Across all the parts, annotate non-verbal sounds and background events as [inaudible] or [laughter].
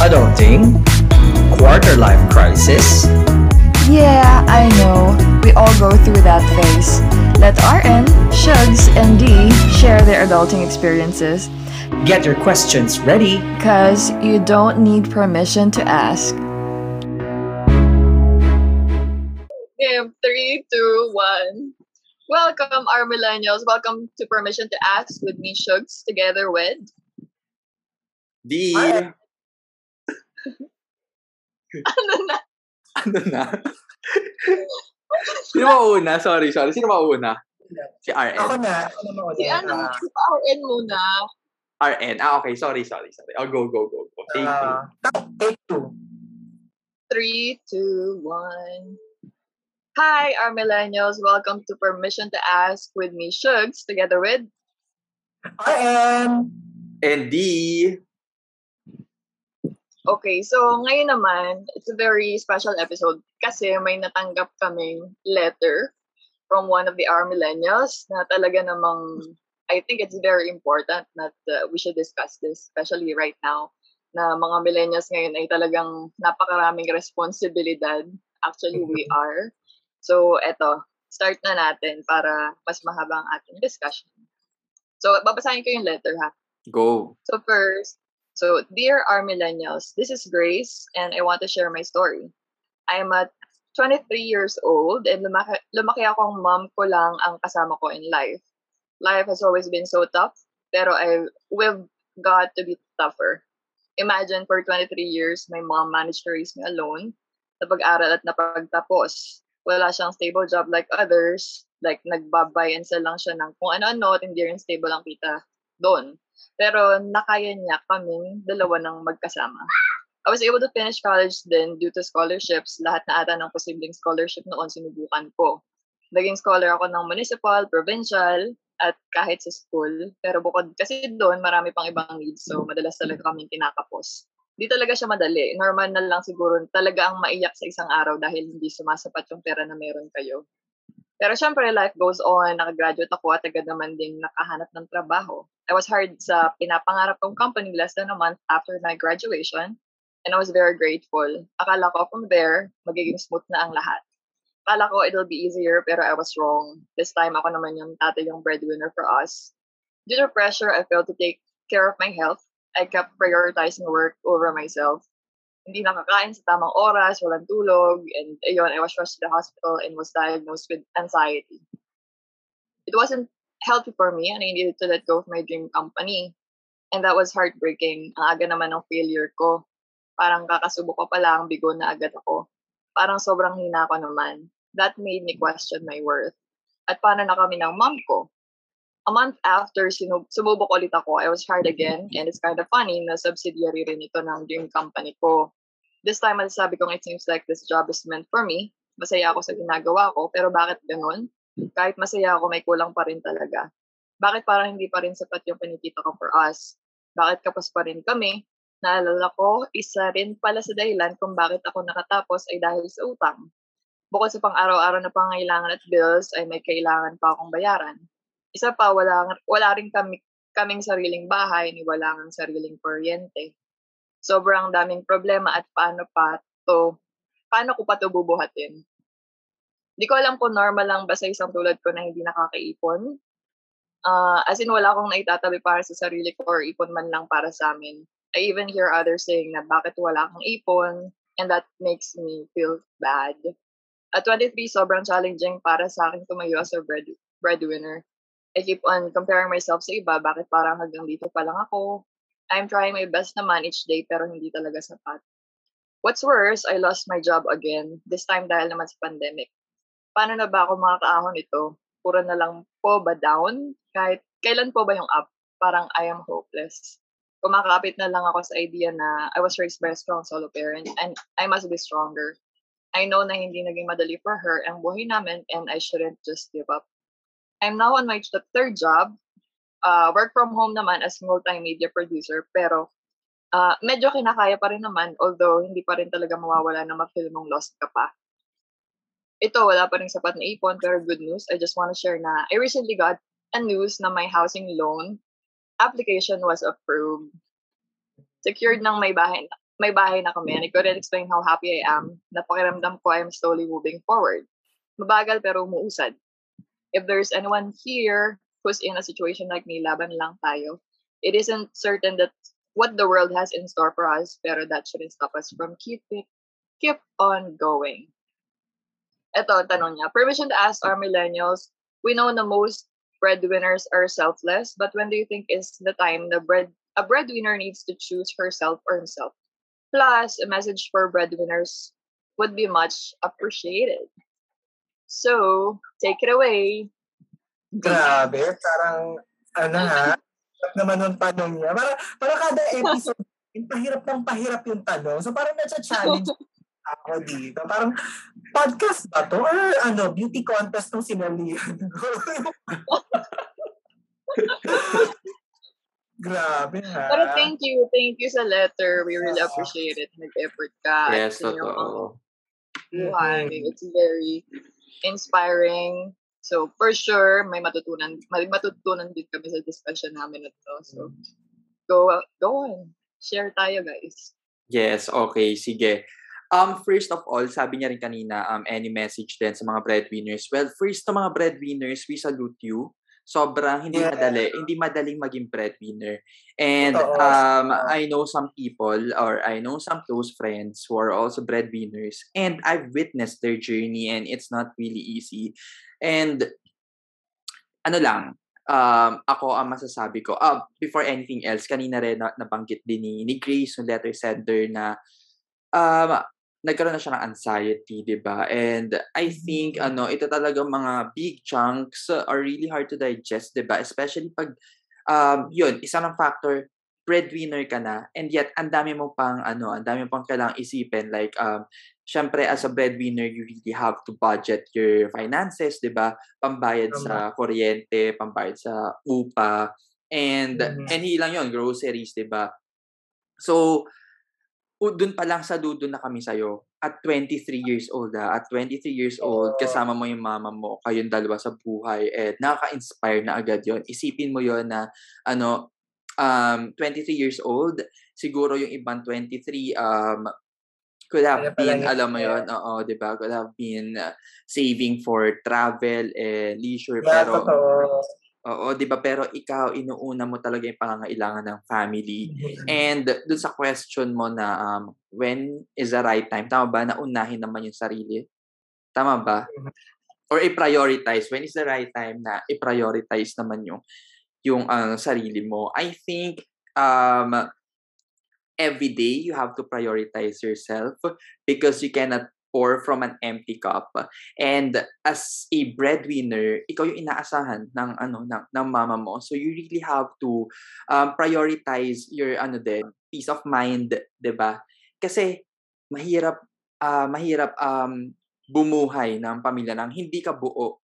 Adulting? Quarter life crisis? Yeah, I know. We all go through that phase. Let RN, Shugs, and D share their adulting experiences. Get your questions ready. Cause you don't need permission to ask. Game three, two, one. Welcome, our millennials. Welcome to Permission to Ask with me, Shugs, together with. Di. Ano na? Ano na? Sino mauna? Sorry, sorry. Sino mauna? Si RN. Ako na. Ako na mauna. Si ano? Ah, Si RN muna. RN. Ah, okay. Sorry, sorry, sorry. Oh, go, go, go. go. Take two. ah, take two. Three, two, one. Hi, our millennials. Welcome to Permission to Ask with me, Shugs, together with. RM. And D. Okay, so ngayon naman, it's a very special episode kasi may natanggap kaming letter from one of the our millennials na talaga namang I think it's very important that uh, we should discuss this, especially right now, na mga millennials ngayon ay talagang napakaraming responsibilidad. Actually, we [laughs] are. So, eto, start na natin para mas mahaba ang ating discussion. So, babasahin ko yung letter ha. Go. So first, so dear our millennials, this is Grace and I want to share my story. I am at 23 years old and lumaki, lumaki akong mom ko lang ang kasama ko in life. Life has always been so tough, pero I we've got to be tougher. Imagine for 23 years, my mom managed to raise me alone, napag-aral at napagtapos. Wala siyang stable job like others, like nagbabay and sell lang siya ng kung ano-ano at hindi rin stable ang kita doon. Pero nakaya niya kaming dalawa ng magkasama. I was able to finish college then due to scholarships. Lahat na ata ng posibleng scholarship noon sinubukan ko. Naging scholar ako ng municipal, provincial, at kahit sa school. Pero bukod kasi doon, marami pang ibang needs. So, madalas talaga kaming kinakapos. Di talaga siya madali. Normal na lang siguro talaga ang maiyak sa isang araw dahil hindi sumasapat yung pera na meron kayo. Pero syempre, life goes on. Nakagraduate ako at agad naman ding nakahanap ng trabaho. I was hired sa pinapangarap kong company less than a month after my graduation. And I was very grateful. Akala ko from there, magiging smooth na ang lahat. Akala ko it'll be easier, pero I was wrong. This time, ako naman yung tatay yung breadwinner for us. Due to pressure, I failed to take care of my health. I kept prioritizing work over myself. Hindi nakakain sa tamang oras, walang tulog, and ayun, I was rushed to the hospital and was diagnosed with anxiety. It wasn't healthy for me and I needed to let go of my dream company. And that was heartbreaking. Ang aga naman ng failure ko. Parang kakasubo ko pa lang, bigo na agad ako. Parang sobrang hina ko naman. That made me question my worth. At paano na kami ng mom ko? A month after sinub- sumubok ulit ako, I was hired again and it's kind of funny na subsidiary rin ito ng dream company ko. This time, sabi kong it seems like this job is meant for me. Masaya ako sa ginagawa ko, pero bakit ganun? Kahit masaya ako, may kulang pa rin talaga. Bakit parang hindi pa rin sapat yung kinikita ko for us? Bakit kapos pa rin kami? Naalala ko, isa rin pala sa dahilan kung bakit ako nakatapos ay dahil sa utang. Bukod sa pang-araw-araw na pangailangan at bills, ay may kailangan pa akong bayaran. Isa pa, wala, wala rin kami, kaming sariling bahay, ni wala ng sariling kuryente. Sobrang daming problema at paano pa to, paano ko pa to bubuhatin. Hindi ko alam kung normal lang ba sa isang tulad ko na hindi nakakaipon. Uh, as in, wala akong naitatabi para sa sarili ko or ipon man lang para sa amin. I even hear others saying na bakit wala kang ipon and that makes me feel bad. At 23, sobrang challenging para sa akin tumayo as a bread, breadwinner. I keep on comparing myself sa iba, bakit parang hanggang dito pa lang ako. I'm trying my best naman each day pero hindi talaga sapat. What's worse, I lost my job again, this time dahil naman sa pandemic. Paano na ba ako makakaahon ito? Puro na lang po ba down? Kahit kailan po ba yung up? Parang I am hopeless. Kumakapit na lang ako sa idea na I was raised by a strong solo parent and I must be stronger. I know na hindi naging madali for her ang buhay namin and I shouldn't just give up. I'm now on my third job. Uh, work from home naman as multimedia producer pero uh, medyo kinakaya pa rin naman although hindi pa rin talaga mawawala na ma-feel mong lost ka pa. Ito, wala pa rin sapat na ipon pero good news. I just want to share na I recently got a news na my housing loan application was approved. Secured ng may bahay may bahay na kami and I couldn't explain how happy I am. Napakiramdam ko I'm slowly moving forward. Mabagal pero umuusad. If there's anyone here who's in a situation like me, laban lang tayo. It isn't certain that what the world has in store for us, pero that shouldn't stop us from keep it, keep on going. Ito, tanong niya. Permission to ask our millennials, we know the most breadwinners are selfless, but when do you think is the time the bread a breadwinner needs to choose herself or himself? Plus, a message for breadwinners would be much appreciated. So, take it away. Grabe, parang, ano ha, hirap naman yung tanong niya. Para, para kada episode, [laughs] pahirap ng pahirap yung tanong. So parang nasa-challenge [laughs] ako dito. Parang, podcast ba to? Or ano, beauty contest nung sinalihan [laughs] ko. Grabe ha. Pero thank you. Thank you sa letter. We really appreciate it. Nag-effort ka. Yes, totoo. buhay. Mhm. It's very inspiring. So, for sure, may matutunan, may matutunan din kami sa discussion namin na to. So, go, go on. Share tayo, guys. Yes, okay, sige. Um, first of all, sabi niya rin kanina, um, any message din sa mga breadwinners. Well, first sa mga breadwinners, we salute you. Sobrang hindi Yeah. madali, hindi madaling maging breadwinner. And um, I know some people or I know some close friends who are also breadwinners and I've witnessed their journey and it's not really easy. And ano lang, um, ako ang masasabi ko, uh, before anything else, kanina rin na, nabanggit din ni, ni Grace, yung letter sender na um, nagkaroon na siya ng anxiety, di ba? And I think, ano, ito talaga mga big chunks are really hard to digest, di ba? Especially pag, um, yun, isa ng factor, breadwinner ka na, and yet, ang dami mo pang, ano, ang dami mo pang kailangang isipin, like, um, syempre, as a breadwinner, you really have to budget your finances, di ba? Pambayad Tama. sa kuryente, pambayad sa upa, and, Mhm. and hindi lang yun, groceries, di ba? So, o dun pa lang sa dudo na kami sa'yo. At 23 years old ah. At 23 years old, kasama mo yung mama mo, kayong dalawa sa buhay, eh, nakaka-inspire na agad yon Isipin mo yon na, ano, um, 23 years old, siguro yung ibang 23, um, could have been, alam mo yon oo, di ba? Could have been uh, saving for travel, eh, leisure, Yeah, pero, totoo. Oo, di ba? Pero ikaw, inuuna mo talaga yung pangangailangan ng family. Mhm. And dun sa question mo na um, when is the right time, tama ba? Naunahin naman yung sarili? Tama ba? Mhm. Or i-prioritize. When is the right time na i-prioritize naman yung yung uh, sarili mo? I think um, every day you have to prioritize yourself because you cannot pour from an empty cup. And as a breadwinner, ikaw yung inaasahan ng ano ng, ng mama mo. So you really have to um, prioritize your ano din, peace of mind, 'di ba? Kasi mahirap ah, mahirap um bumuhay ng pamilya nang hindi ka buo.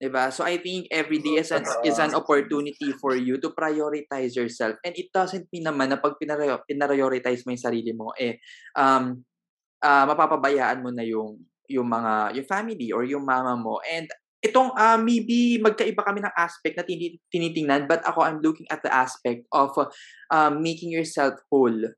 'Di ba? So I think every day is an, is an opportunity for you to prioritize yourself. And it doesn't mean naman na pag pinarioritize mo yung sarili mo eh um ah, mapapabayaan mo na yung yung mga yung family or yung mama mo. And itong ah, maybe magkaiba kami ng aspect na tini- tinitingnan but ako I'm looking at the aspect of uh, making yourself whole.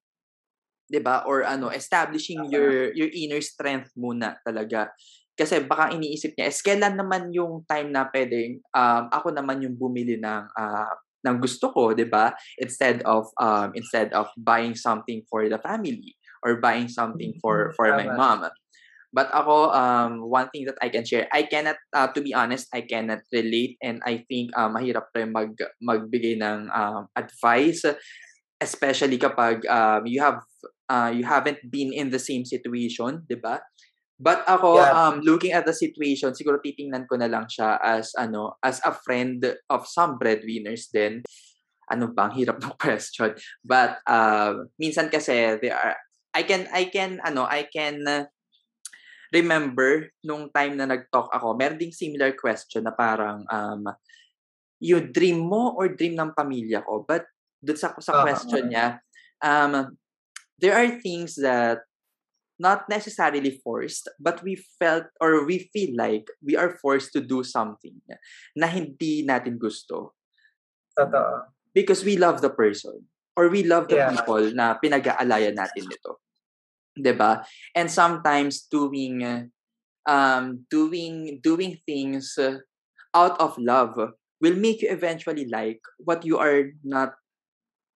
'Di ba? Or ano, establishing your your inner strength muna talaga. Kasi baka iniisip niya, es kailan naman yung time na pwedeng um, ako naman yung bumili ng ah, ng gusto ko, 'di ba? Instead of um instead of buying something for the family or buying something for Mhm, for my mom. But ako, um, one thing that I can share, I cannot, uh, to be honest, I cannot relate and I think uh, mahirap rin mag, magbigay ng um, advice, especially kapag um, you have uh, you haven't been in the same situation, di ba? But ako, Yeah. um, looking at the situation, siguro titingnan ko na lang siya as ano, as a friend of some breadwinners din. Ano bang hirap ng [laughs] question. But uh, minsan kasi there are I can I can ano, I can uh, remember nung time na nag-talk ako, meron ding similar question na parang um yung dream mo or dream ng pamilya ko. But dun sa sa Ah. question niya, um there are things that not necessarily forced, but we felt or we feel like we are forced to do something na hindi natin gusto Totoo. because we love the person or we love the Yeah. people na pinag-aalayan natin nito. 'Di ba? And sometimes doing um doing doing things out of love will make you eventually like what you are not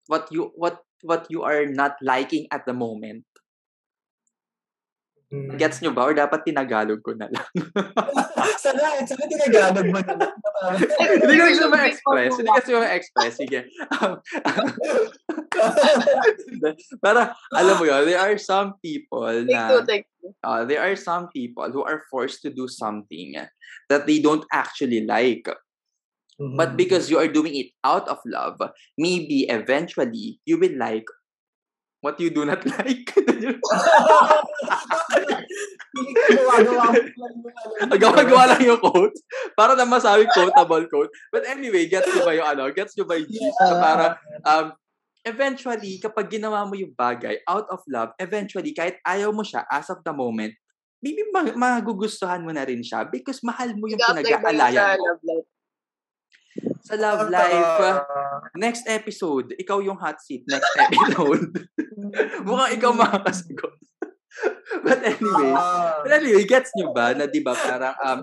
what you what what you are not liking at the moment. Mm. Gets nyo ba? Or dapat tinagalog ko na lang? [laughs] sana, sana tinagalog mo na lang. [laughs] Hindi ko gusto ma-express. Hindi gusto ma-express. Sige. Para, alam mo yun, there are some people na, uh, there are some people who are forced to do something that they don't actually like. Mm-hmm. But because you are doing it out of love, maybe eventually you will like what you do not [laughs] like. Gawa-gawa lang yung. [laughs] Gawa-gawa lang yung quote. Para na masabi quotable quote. But anyway, gets nyo ba yung ano? Gets nyo ba yung gist? Na para, um, eventually, kapag ginawa mo yung bagay out of love, eventually, kahit ayaw mo siya as of the moment, maybe mag- magugustuhan mo na rin siya because mahal mo yung pinag-aalayan mo. Sa love life, uh, next episode, ikaw yung hot seat next episode. [laughs] Mukhang ikaw makakasagot. [laughs] But anyway, Ah. but anyway, gets nyo ba na di ba parang um,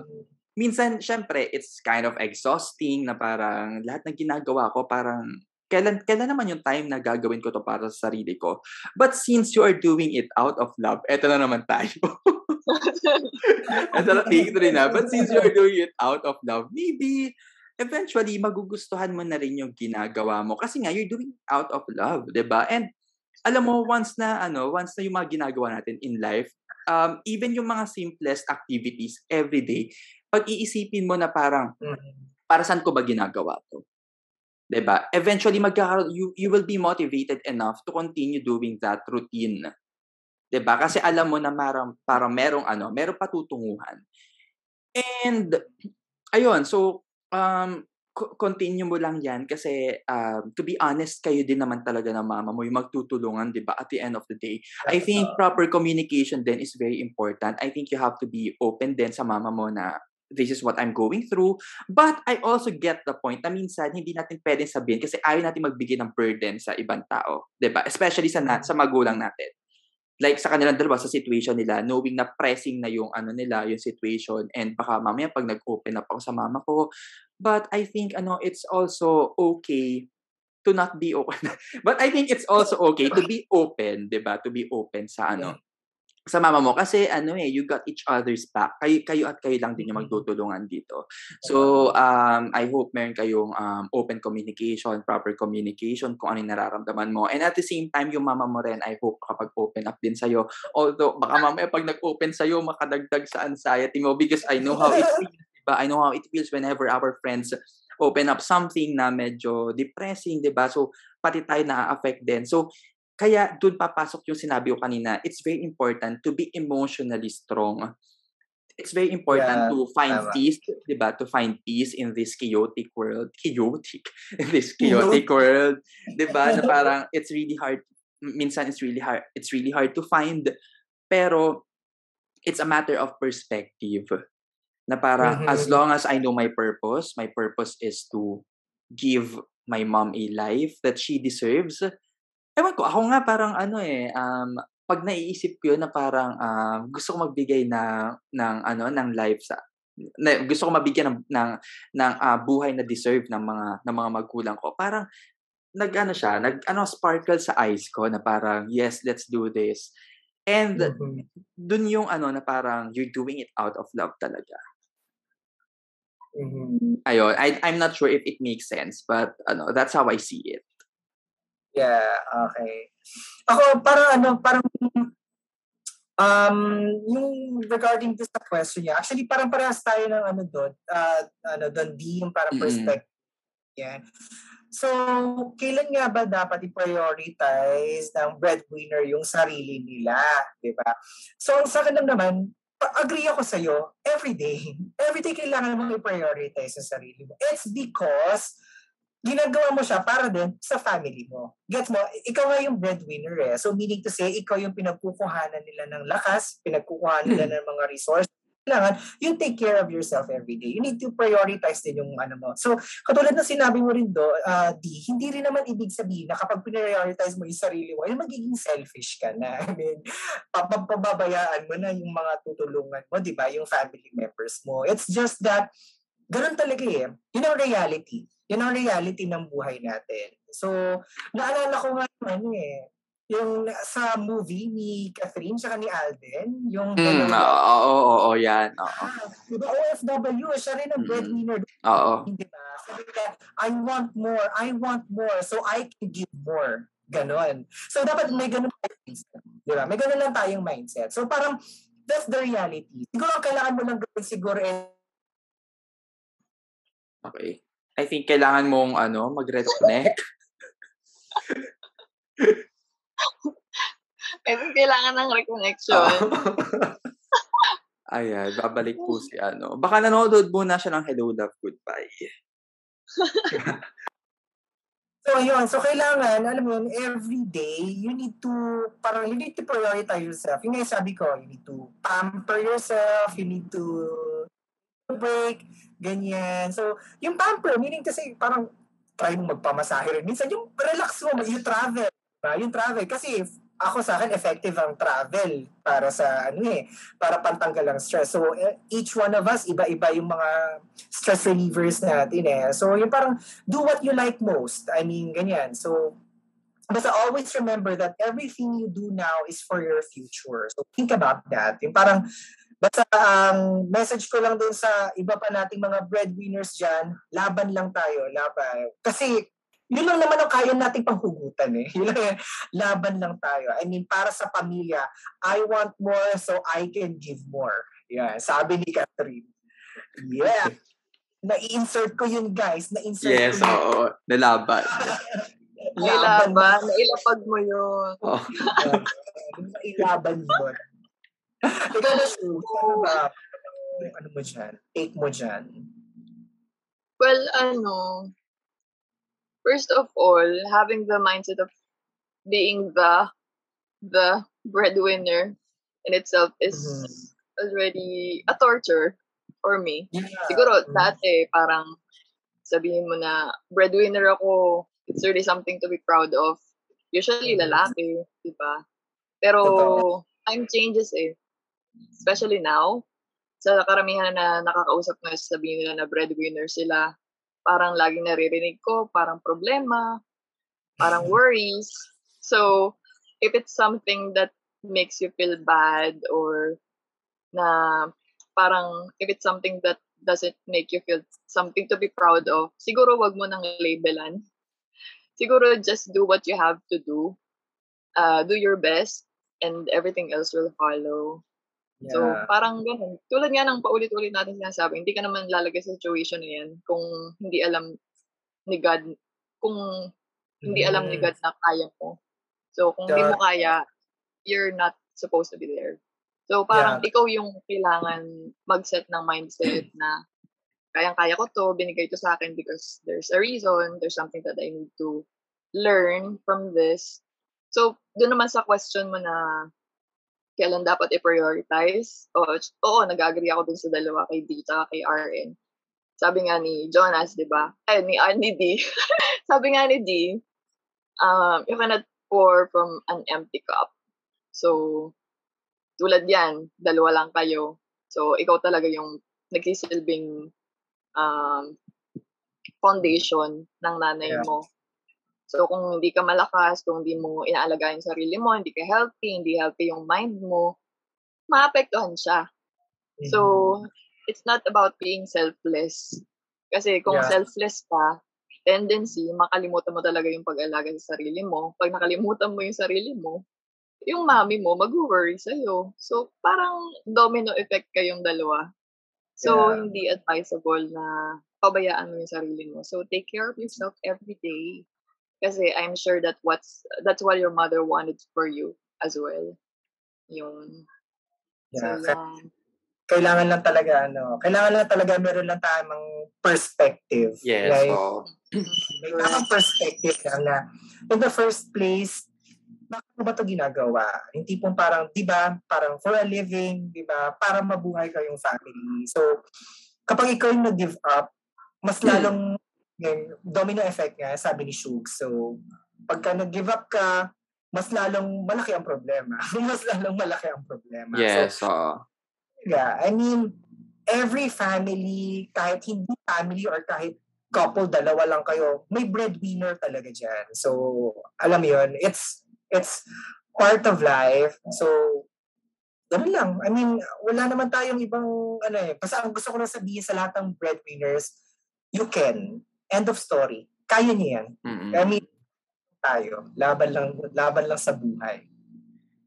minsan, syempre, it's kind of exhausting na parang lahat ng ginagawa ko parang kailan, kailan naman yung time na gagawin ko to para sa sarili ko. But since you are doing it out of love, eto na naman tayo. [laughs] eto na, take three na. But since you are doing it out of love, maybe eventually magugustuhan mo na rin yung ginagawa mo. Kasi nga, you're doing out of love, 'di ba And alam mo, once na, ano, once na yung mga ginagawa natin in life, um, even yung mga simplest activities every day, pag iisipin mo na parang, Mhm. para saan ko ba ginagawa to? 'Di ba Eventually, magkakaroon, you, you will be motivated enough to continue doing that routine. 'Di ba Kasi alam mo na parang, parang merong ano, merong patutunguhan. And, ayun, so, um, co- continue mo lang yan kasi um, to be honest, kayo din naman talaga ng mama mo yung magtutulungan, di ba? At the end of the day. I think proper communication then is very important. I think you have to be open din sa mama mo na this is what I'm going through. But I also get the point na minsan hindi natin pwedeng sabihin kasi ayaw natin magbigay ng burden sa ibang tao. 'di ba Especially sa, na, sa magulang natin. Like sa kanilang dalawa, sa situation nila, knowing na pressing na yung ano nila, yung situation, and baka mamaya pag nag-open up ako sa mama ko, but I think ano, it's also okay to not be open. [laughs] but I think it's also okay to be open, 'di ba? To be open sa ano, sa mama mo kasi ano eh you got each other's back kayo kayo at kayo lang din yung magtutulungan dito so um I hope meron kayong um, open communication proper communication kung ano yung nararamdaman mo and at the same time yung mama mo rin I hope kapag open up din sa'yo although baka mamaya pag nag-open sa'yo makadagdag sa anxiety mo because I know how it [laughs] feels diba? I know how it feels whenever our friends open up something na medyo depressing, 'di ba? So pati tayo na-affect din. So kaya doon papasok yung sinabi ko kanina, it's very important to be emotionally strong. It's very Yeah, important to find tama. peace, 'di ba? To find peace in this chaotic world. Chaotic. [laughs] In this chaotic world, 'di ba? Na [laughs] parang it's really hard minsan it's really hard it's really hard to find pero it's a matter of perspective na parang as Mhm. long as I know my purpose, my purpose is to give my mom a life that she deserves. Ewan ko, ako nga parang ano eh, um, pag naiisip ko yun na parang um, gusto ko magbigay na, ng, ano, ng life sa, na, gusto ko mabigyan ng, ng, ng ah, buhay na deserve ng mga, ng mga magulang ko. Parang, nag ano siya, nag ano sparkle sa eyes ko na parang yes, let's do this. And Mhm. dun yung ano na parang you're doing it out of love talaga. Mhm. Ayun, I, I'm not sure if it makes sense, but ano, that's how I see it. Yeah, okay. Ako, parang ano, parang, um, yung regarding to sa question niya, actually parang parehas tayo ng ano doon, uh, ano doon, di yung parang Mm-mm. perspective. Yan. So, kailan nga ba dapat i-prioritize ng breadwinner yung sarili nila, di ba? So, sa akin lang naman, agree ako sa'yo, every day, every day kailangan mo i-prioritize sa sarili mo. It's because ginagawa mo siya para din sa family mo. Gets mo? Ikaw nga yung breadwinner eh. So meaning to say, ikaw yung pinagkukuhanan nila ng lakas, pinagkukuhanan nila ng mga resources, kailangan you take care of yourself every day. You need to prioritize din yung ano mo. So, katulad ng sinabi mo rin do, uh, D, hindi rin naman ibig sabihin na kapag prioritize mo yung sarili mo, ay magiging selfish ka na. I mean, pababayaan mo na yung mga tutulungan mo, di ba? Yung family members mo. It's just that, ganun talaga eh. Yun ang reality. Yun ang reality ng buhay natin. So, naalala ko nga ano eh, yung sa movie ni Catherine saka ni Alden, yung Mm, oo, oo, oo, yan. Oo. Ah, diba OFW, siya rin ang Mm. breadwinner. Oo. Diba? Sabi niya, I want more, I want more, so I can give more. Ganon. So, dapat may tayong mindset. Diba? May ganun lang tayong mindset. So, parang, that's the reality. Siguro, ang kailangan mo lang gawin siguro eh, Okay. I think kailangan mong ano, mag-reconnect. [laughs] I think kailangan ng reconnection. [laughs] Ayan, babalik po si ano. Baka nanonood muna siya ng Hello, Love, Goodbye. [laughs] So, yun. So, kailangan, alam mo every day, you need to, parang, you need to prioritize yourself. Yung nga sabi ko, you need to pamper yourself, you need to break, ganyan. So, yung pamper, meaning kasi, parang, try mo magpamasahe rin. Minsan, yung relax mo, you travel. Diba? Yung travel. Kasi, ako sa akin, effective ang travel para sa, ano eh, para pantanggal ang stress. So, eh, each one of us, iba-iba yung mga stress relievers natin eh. So, yung parang, do what you like most. I mean, ganyan. So, basta always remember that everything you do now is for your future. So, think about that. Yung parang, basta ang message ko lang dun sa iba pa nating mga breadwinners dyan, laban lang tayo, laban. Kasi, yun lang naman ang kaya nating panghugutan eh. [laughs] Yun lang, eh. laban lang tayo. I mean, para sa pamilya, I want more so I can give more. Yeah, sabi ni Catherine. Yeah. [laughs] Na-insert ko yun, guys. Na-insert Yes, ko yun. oo. Nalaban. [laughs] Nailaban, nailapag mo yun. Oo. Nailaban yun. Ikaw na, [laughs] Shu. Ano ba? Ano mo dyan? Take mo dyan. Well, ano, first of all, having the mindset of being the the breadwinner in itself is Mhm. already a torture for me. Yeah. Siguro Mhm. dati parang sabihin mo na breadwinner ako, it's really something to be proud of. Usually Mhm. lalaki, di ba? Pero Totoo. time changes eh. Especially now, sa karamihan na nakakausap ko, sabihin nila na breadwinner sila. Parang laging naririnig ko, parang problema, parang [laughs] worries. So, if it's something that makes you feel bad or na parang if it's something that doesn't make you feel something to be proud of, siguro wag mo nang labelan. Siguro just do what you have to do. Uh, do your best and everything else will follow. So, Yeah. parang ganun. Tulad nga ng paulit-ulit natin sinasabi, hindi ka naman lalagay sa situation na yan kung hindi alam ni God, kung hindi alam ni Mm. God na kaya mo. So, kung hindi mo kaya, you're not supposed to be there. So, parang ikaw yung kailangan mag-set ng mindset na kayang-kaya ko to, binigay to sa akin because there's a reason, there's something that I need to learn from this. So, doon naman sa question mo na kailan dapat i-prioritize. O, oo, nag-agree ako dun sa dalawa, kay D at kay RN. Sabi nga ni Jonas, di ba? Eh, ni, ah, ni D. [laughs] Sabi nga ni D, um, you cannot pour from an empty cup. So, tulad yan, dalawa lang kayo. So, ikaw talaga yung nagsisilbing um, foundation ng nanay Yeah. mo. So, kung hindi ka malakas, kung hindi mo inaalagaan yung sarili mo, hindi ka healthy, hindi healthy yung mind mo, maapektuhan siya. So, Mm-hmm. it's not about being selfless. Kasi kung Yeah. selfless ka, tendency, makalimutan mo talaga yung pag-alaga sa sarili mo. Pag nakalimutan mo yung sarili mo, yung mami mo mag-worry sa'yo. So, parang domino effect kayong dalawa. So, Yeah. hindi advisable na pabayaan mo yung sarili mo. So, take care of yourself every day. Kasi I'm sure that what's that's what your mother wanted for you as well. Yun. So, Yeah. yan. kailangan lang talaga, ano, kailangan lang talaga meron lang tamang perspective. Yes, Like, oo. may tamang perspective lang na in the first place, bakit mo ba ito ginagawa? Yung tipong parang, di ba, parang for a living, di ba, para mabuhay kayong family. So, kapag ikaw yung nag-give up, mas lalong, yung domino effect nga, sabi ni Shug. So, pagka nag-give up ka, mas lalong malaki ang problema. [laughs] mas lalong malaki ang problema. So, Yes, oo. Yeah, I mean, every family, kahit hindi family or kahit couple, dalawa lang kayo, may breadwinner talaga dyan. So, alam mo yun, it's, it's part of life. So, ganun lang. I mean, wala naman tayong ibang, ano eh, basta ang gusto ko lang sabihin sa lahat ng breadwinners, you can. End of story. Kaya niyo yan. Mm-mm. I mean, tayo. Laban lang, laban lang sa buhay.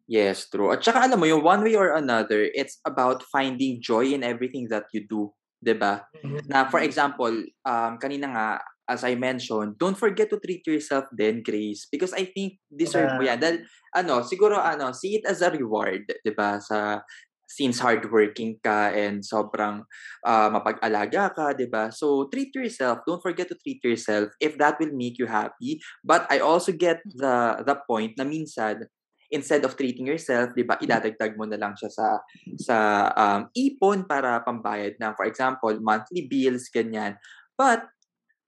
Yes, true. At saka alam mo, yung one way or another, it's about finding joy in everything that you do. 'di ba? Na for example, um, kanina nga, as I mentioned, don't forget to treat yourself then, Grace. Because I think deserve mo yan. Dahil, ano, siguro, ano, see it as a reward, 'di ba Sa, since hardworking ka and sobrang uh, mapag-alaga ka, 'di ba So, treat yourself. Don't forget to treat yourself if that will make you happy. But I also get the the point na minsan, instead of treating yourself, 'di ba, idadagdag mo na lang siya sa sa um, ipon para pambayad ng for example, monthly bills ganyan. But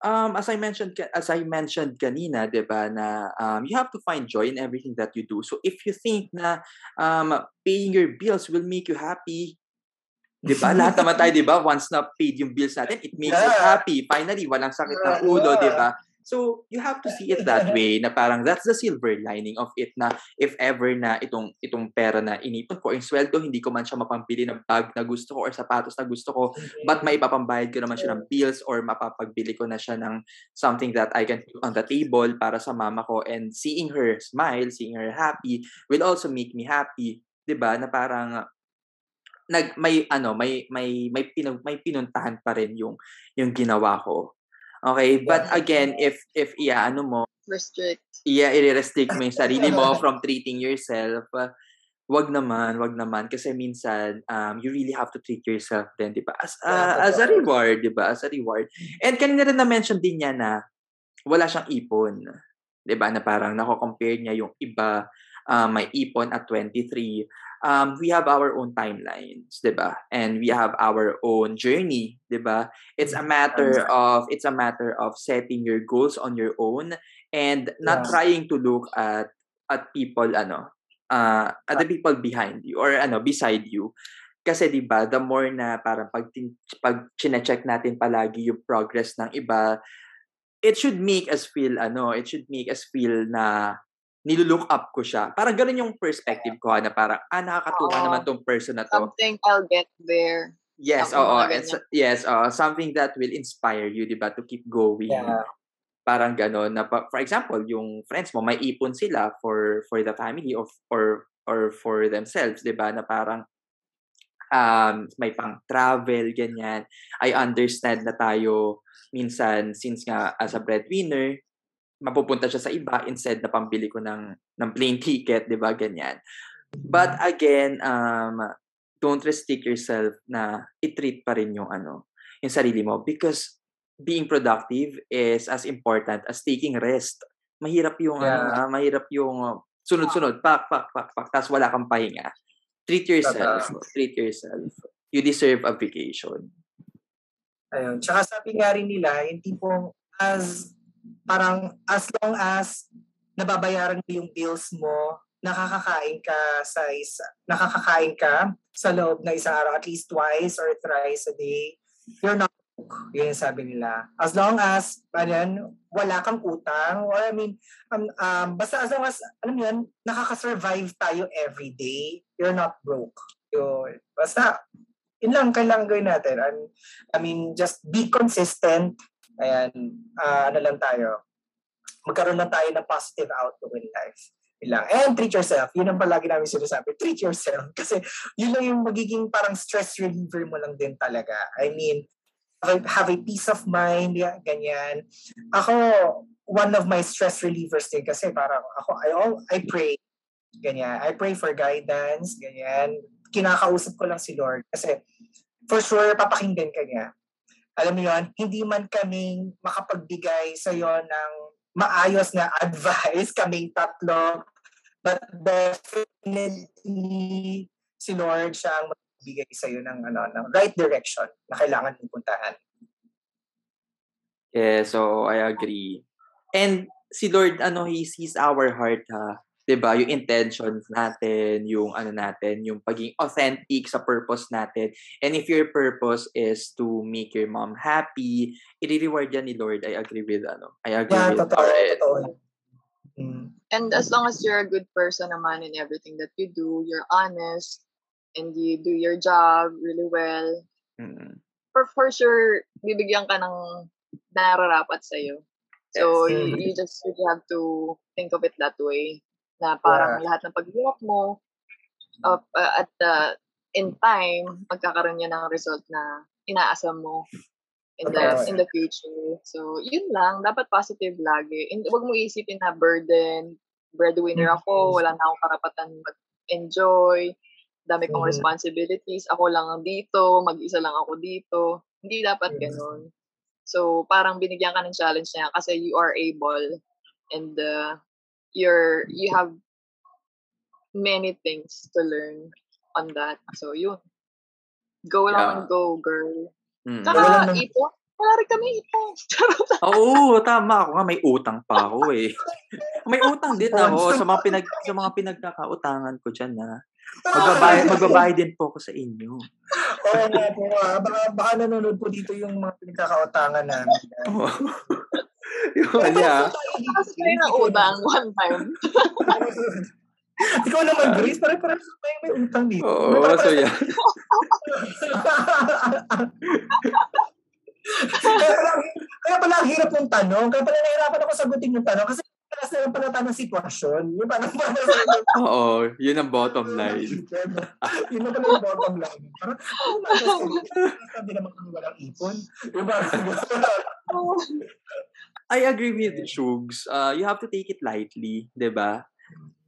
um as I mentioned as I mentioned kanina, 'di ba, na um, you have to find joy in everything that you do. So if you think na um paying your bills will make you happy, 'di ba? Lahat naman tayo, 'di ba? Once na paid yung bills natin, it makes us Yeah. happy. Finally, walang sakit ng ulo, 'di ba? So, you have to see it that [laughs] way na parang that's the silver lining of it na if ever na itong itong pera na inipon ko, yung sweldo, hindi ko man siya mapambili ng bag na gusto ko or sapatos na gusto ko, but maipapambayad ko naman siya ng bills or mapapagbili ko na siya ng something that I can put on the table para sa mama ko and seeing her smile, seeing her happy will also make me happy. 'Di ba Na parang nag may ano may may may pinag, may pinuntahan pa rin yung yung ginawa ko. Okay, but again, if if yeah, ano mo, Restrict. yeah, i-restrict mo yung sarili mo [laughs] from treating yourself, uh, wag naman, wag naman kasi minsan um you really have to treat yourself then, 'di ba? As uh, as a reward, 'di ba? As a reward. And kanina rin na mention din niya na wala siyang ipon. 'Di ba? Na parang nako-compare niya yung iba uh, may ipon at 23 um, we have our own timelines, 'di ba? And we have our own journey, 'di ba? It's a matter of it's a matter of setting your goals on your own and not Yeah. trying to look at at people ano, uh, at the people behind you or ano beside you. Kasi 'di ba, the more na parang pag pag chine-check natin palagi yung progress ng iba, it should make us feel ano, it should make us feel na nilulook up ko siya. Parang ganun yung perspective ko na parang, ah, nakakatuwa Oo. naman tong person na to. Something I'll get there. Yes, oo. so- yes, oo. something that will inspire you, di ba, to keep going. Yeah. Parang gano'n. Na, for example, yung friends mo, may ipon sila for for the family of, or or for themselves, di ba, na parang um, may pang travel, ganyan. I understand na tayo minsan, since nga as a breadwinner, mapupunta siya sa iba instead na pambili ko ng, ng plane [laughs] ticket, di ba, ganyan. But again, um, don't restrict yourself na i-treat pa rin yung ano, yung sarili mo because being productive is as important as taking rest. Mahirap yung ano, Yeah. ah, mahirap yung uh, sunod-sunod, pak, pak, pak, pak, tapos wala kang pahinga. Treat yourself. Treat yourself. You deserve a vacation. Ayun. Tsaka sabi nga rin nila, yung tipong as, parang as long as nababayaran mo yung bills mo, nakakakain ka sa isa, nakakakain ka sa loob ng isang araw, at least twice or thrice a day, you're not broke. Yun sabi nila. As long as, ano yan, wala kang utang, or I mean, um, um, basta as long as, alam mo yun, nakaka-survive tayo every day, you're not broke. Yun. Basta, yun lang kailangan gawin natin. I mean, just be consistent. Ayan, ah, ano lang tayo. Magkaroon lang tayo ng positive outlook in life. Yun lang. And treat yourself. Yun ang palagi namin sinasabi. Treat yourself. [laughs] Kasi yun lang yung magiging parang stress reliever mo lang din talaga. I mean, have a, have a peace of mind, yeah, ganyan. Ako, one of my stress relievers din kasi parang ako, I, all, I pray. Ganyan. I pray for guidance, ganyan. kinakausap ko lang si Lord. Kasi for sure, papakinggan ka niya. Alam mo yon hindi man kaming makapagbigay sa iyo ng maayos na [laughs] advice, kaming tatlo, but definitely si Lord siya ang magbigay sa iyo ng, ano, ng right direction na kailangan mong puntahan. Yeah, so I agree. And si Lord, ano, He sees our heart, ha? 'Di ba? Yung intentions natin, yung ano natin, yung pagiging authentic sa purpose natin. And if your purpose is to make your mom happy, i-reward yan ni Lord. I agree with ano. I agree Yeah, with totoo, totoo. Mm. And as long as you're a good person naman in everything that you do, you're honest, and you do your job really well, Mm. for, for sure, bibigyan ka ng nararapat sa'yo. So, Yes. you, you just really have to think of it that way. Na parang lahat ng paghihirap mo, uh, uh, at the, in time, magkakaroon yan ng result na inaasam mo in the Totoo. in the future. So, yun lang. Dapat positive lagi. And wag mo isipin na burden. Breadwinner ako. Mhm. Wala na akong karapatan mag-enjoy. Dami kong Mhm. responsibilities. Ako lang ang dito. Mag-isa lang ako dito. Hindi dapat Yes. ganun. So, parang binigyan ka ng challenge niya kasi you are able and uh, you're, you have many things to learn on that. So, yun. Go lang Yeah. and go, girl. Mm. Tsaka, Wala naman- ipo. Wala rin kami ipo. [laughs] Charot. Oo, tama ako nga may utang pa ako [laughs] eh. may utang din ako sa mga pinag sa mga pinagkakautangan ko diyan na. Magbabayad magbabayad din po ako sa inyo. Oo nga po. ah. Baka, baka nanonood po dito yung mga pinagkakautangan namin. [laughs] Oo. Yun, yeah. Kasi kayo na utang one time. [laughs] Ikaw naman, Grace, pare-pareho may, may utang dito. Oo, so yeah. [laughs] kaya, pala, kaya pala ang hirap ng tanong. Kaya pala nahirapan ako sagutin yung tanong. Kasi taas na lang pala tayo ng sitwasyon. Yung [laughs] parang parang Oo, yun ang bottom line. yun na pala yung bottom line. Parang, ano sabi naman kung walang ipon. Yung parang, I agree with Shugs. Uh, you have to take it lightly, 'di ba?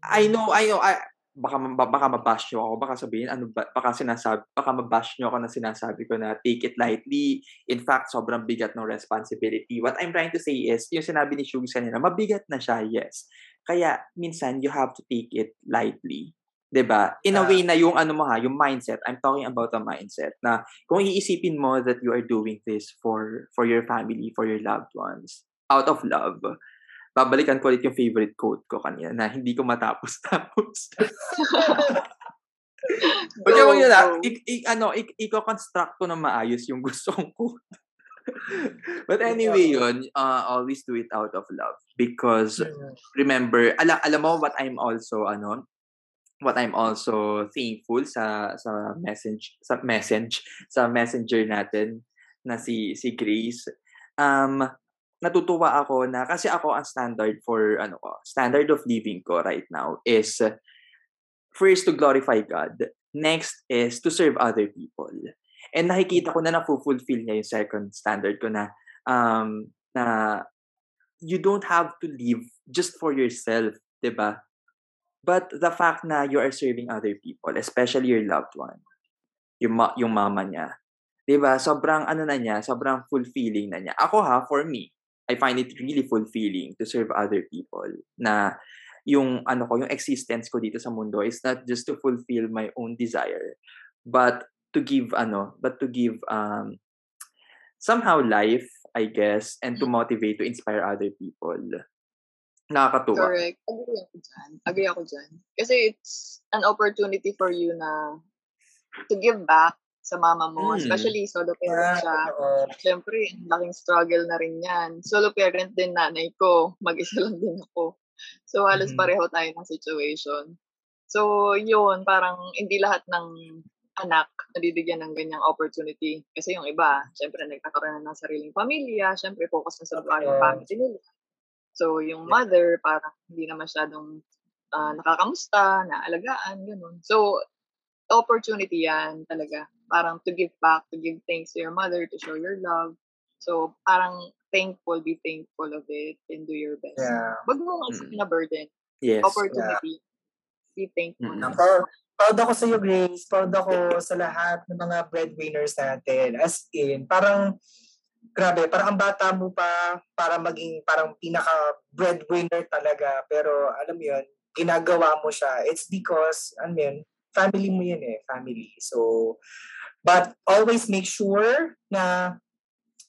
I know, I know, I, baka baka mabash nyo ako, baka sabihin ano ba, baka sinasabi, baka mabash nyo ako na sinasabi ko na take it lightly. In fact, sobrang bigat ng responsibility. What I'm trying to say is, yung sinabi ni Shugs kanina, mabigat na siya, yes. Kaya minsan you have to take it lightly. 'Di ba? In a Yeah. way na yung ano mo ha, yung mindset. I'm talking about a mindset na kung iisipin mo that you are doing this for for your family, for your loved ones, out of love, babalikan ko ulit yung favorite quote ko kanina na hindi ko matapos-tapos. [laughs] Huwag [laughs] yun ah, go. ik, ik, ano, ik, i-construct ko na maayos yung gusto kong [laughs] quote. But anyway yun, uh, always do it out of love. Because remember, alam, alam mo what I'm also, ano, what I'm also thankful sa sa message sa message sa messenger natin na si si Grace um natutuwa ako na kasi ako ang standard for ano ko standard of living ko right now is first to glorify God next is to serve other people. And nakikita ko na na-fulfill niya yung second standard ko na um na you don't have to live just for yourself 'di ba? But the fact na you are serving other people, especially your loved one, yung, ma- yung mama niya, 'di ba? Sobrang ano na niya, sobrang fulfilling na niya. Ako ha, for me, I find it really fulfilling to serve other people na yung ano ko, yung existence ko dito sa mundo is not just to fulfill my own desire, but to give ano, but to give um somehow life, I guess, and to motivate, to inspire other people. Nakakatuwa. Correct. Agree ako dyan. Agree ako dyan. Kasi it's an opportunity for you na to give back sa mama mo. Mm. Especially solo parent siya. Siyempre, ang laking struggle na rin yan. Solo parent din nanay ko. [laughs] Mag-isa lang din ako. So, halos Mhm. pareho tayo ng situation. So, yun, parang hindi lahat ng anak nabibigyan ng ganyang opportunity. Kasi yung iba, syempre, nagkakaroon na ng sariling pamilya. Syempre, focus na sa buhay family nila. So, yung mother, parang hindi na masyadong ah, nakakamusta, naalagaan, ganun. So, opportunity yan talaga. Parang to give back, to give thanks to your mother, to show your love. So, parang thankful, be thankful of it, and do your best. Yeah. Wag mo isipin na burden. Yes. Opportunity. Be thankful. Mm. Ako, proud ako sa iyo, Grace. Proud ako sa lahat ng mga breadwinners natin. As in, parang, grabe, parang ang bata mo pa para maging parang pinaka breadwinner talaga. Pero alam mo yun, ginagawa mo siya. It's because, ano yun, family mo yun eh, family. So, but always make sure na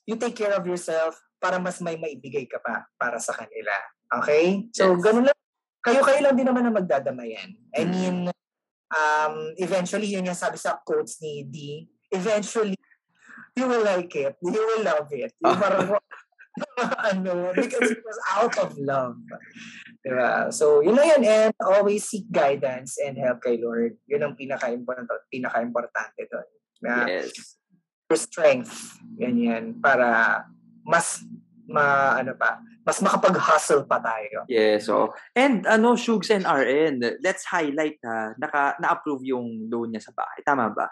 you take care of yourself para mas may maibigay ka pa para sa kanila. Okay? So, Yes. ganun lang. Kayo-kayo lang din naman na magdadamayan. I Mm. mean, um, eventually, yun yung sabi sa quotes ni D, eventually, you will like it. You will love it. Yung parang, [laughs] [laughs] ano, because it was out of love. Diba? So, yun lang yun. And always seek guidance and help kay Lord. Yun ang pinaka-important, pinaka-importante doon. Na Yes. your strength, ganyan, para mas, ma, ano pa, mas makapag-hustle pa tayo. Yes, so and ano Shugs and RN, let's highlight ha, naka na-approve yung loan niya sa bahay. Tama ba?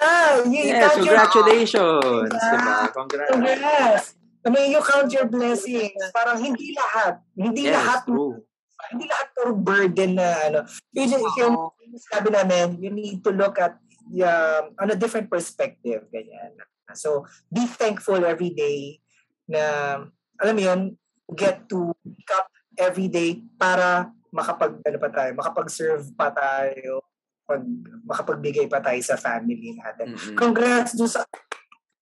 Ah, you Yes, count your, congratulations. Yeah. Diba? Congrats. congrats. I mean, you count your blessings. Parang hindi lahat. Hindi Yes, lahat true. hindi lahat puro burden na ano. Yun, yun, yun, sabi namin, you need to look at um, on a different perspective. Ganyan. So, be thankful every day na, alam mo yun, get to wake up every day para makapag, ano pa tayo, makapag-serve pa tayo, pag, makapagbigay pa tayo sa family natin. Mm-mm. Congrats dun sa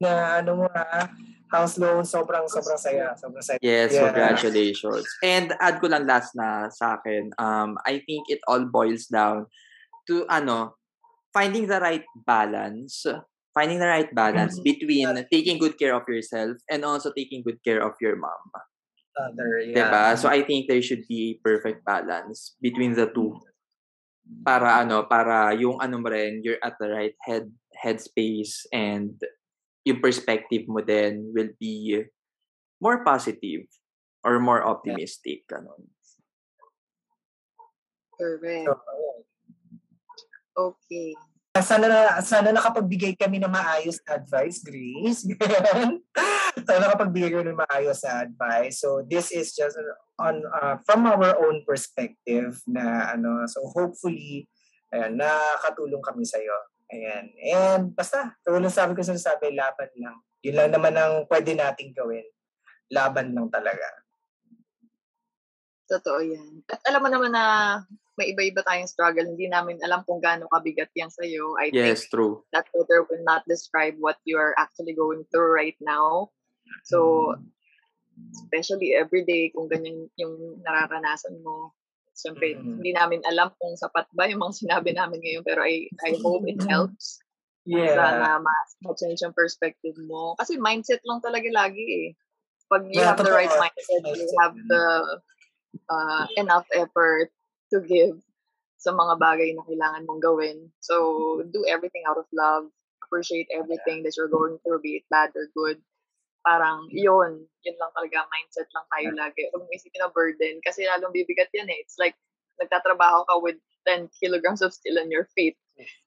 na ano mo ha, house loan, sobrang sobrang saya, sobrang saya. Yes, Yeah. congratulations. And add ko lang last na sa akin, um, I think it all boils down to ano, finding the right balance, finding the right balance Mhm. between taking good care of yourself and also taking good care of your mom. Other, yeah. Diba? So I think there should be a perfect balance between the two. Para ano, para yung ano mo rin, you're at the right head headspace and yung perspective mo din will be more positive or more optimistic. Ganun. Correct. So, ayun. Okay. sana na sana nakapagbigay kami ng maayos na advice, Grace. [laughs] sana nakapagbigay kami ng maayos na advice. So this is just on uh, from our own perspective na ano so hopefully ayan, nakakatulong kami sa iyo. Ayan. And basta, tulong sabi ko sinasabi, laban lang. Yun lang naman ang pwede nating gawin. Laban lang talaga. Totoo yan. At alam mo naman na may iba-iba tayong struggle. Hindi namin alam kung gaano kabigat yan sa'yo. I Yes, think true. that letter will not describe what you are actually going through right now. So, especially every day, kung ganyan yung nararanasan mo, siyempre, Mhm. hindi namin alam kung sapat ba yung mga sinabi namin ngayon, pero I, I hope it helps. Yeah. Sana mas ma-change yung perspective mo. Kasi mindset lang talaga lagi eh. Pag you Yeah, have the right mindset, you have the uh, enough effort to give sa mga bagay na kailangan mong gawin. So, do everything out of love. Appreciate everything that you're going through, be it bad or good. Parang, yun. Yun lang talaga. Mindset lang tayo lagi. Huwag mo isipin na burden. Kasi lalong bibigat yan eh. It's like, nagtatrabaho ka with 10 [laughs] kilograms of steel on your feet.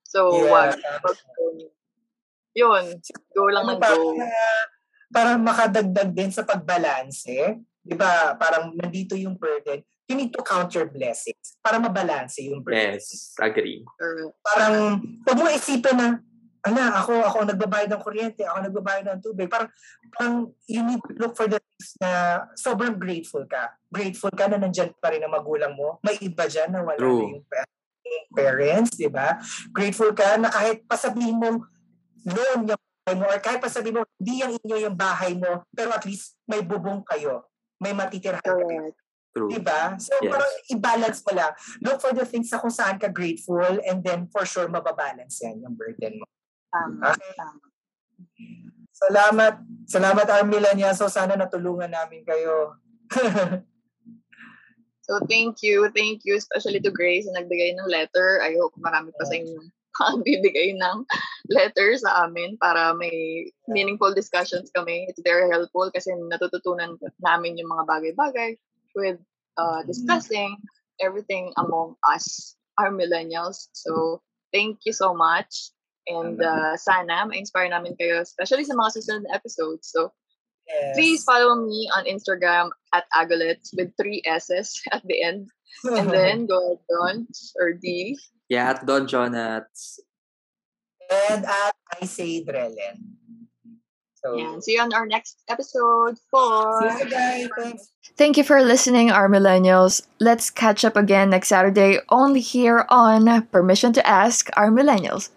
So, Yeah. wag. wag yun. Go lang Ano ng pa, go. para- para makadagdag din sa pagbalanse, di ba, parang nandito yung burden, you need to count your blessings para mabalanse yung burden. Yes, agree. Parang, huwag mo isipin na, ala, ako, ako ang nagbabayad ng kuryente, ako ang nagbabayad ng tubig. Parang, parang you need to look for the things na sobrang grateful ka. Grateful ka na nandyan pa rin ang magulang mo. May iba dyan na wala True. na yung pa- yung parents, di ba? Grateful ka na kahit pasabihin mo, loan yung bahay mo, or kahit pasabihin mo, hindi yung inyo yung bahay mo, pero at least may bubong kayo. May matitirahan kayo. Correct. True. Diba? So, Yes. parang i-balance mo lang. Look for the things sa kung saan ka grateful and then for sure mababalance yan yung burden mo. Tama. Okay. Tama. Salamat. Salamat, Armilania. So, sana natulungan namin kayo. So, thank you. Thank you, especially to Grace na nagbigay ng letter. I hope marami pa sa inyo ang bibigay ng letter sa amin para may meaningful discussions kami. It's very helpful kasi natututunan namin yung mga bagay-bagay with uh, discussing everything among us, our millennials. So, thank you so much. And uh, sana ma-inspire namin kayo, especially sa mga susunod na episodes. So, Yes. Please follow me on Instagram at Agolets with three S's at the end. And [laughs] then go ahead, or D. Yeah, at Don Jonats. and at I say Drellen. So, And see you on our next episode for see you guys. Thanks. Thank you for listening, our millennials. Let's catch up again next Saturday, only here on Permission to Ask Our Millennials.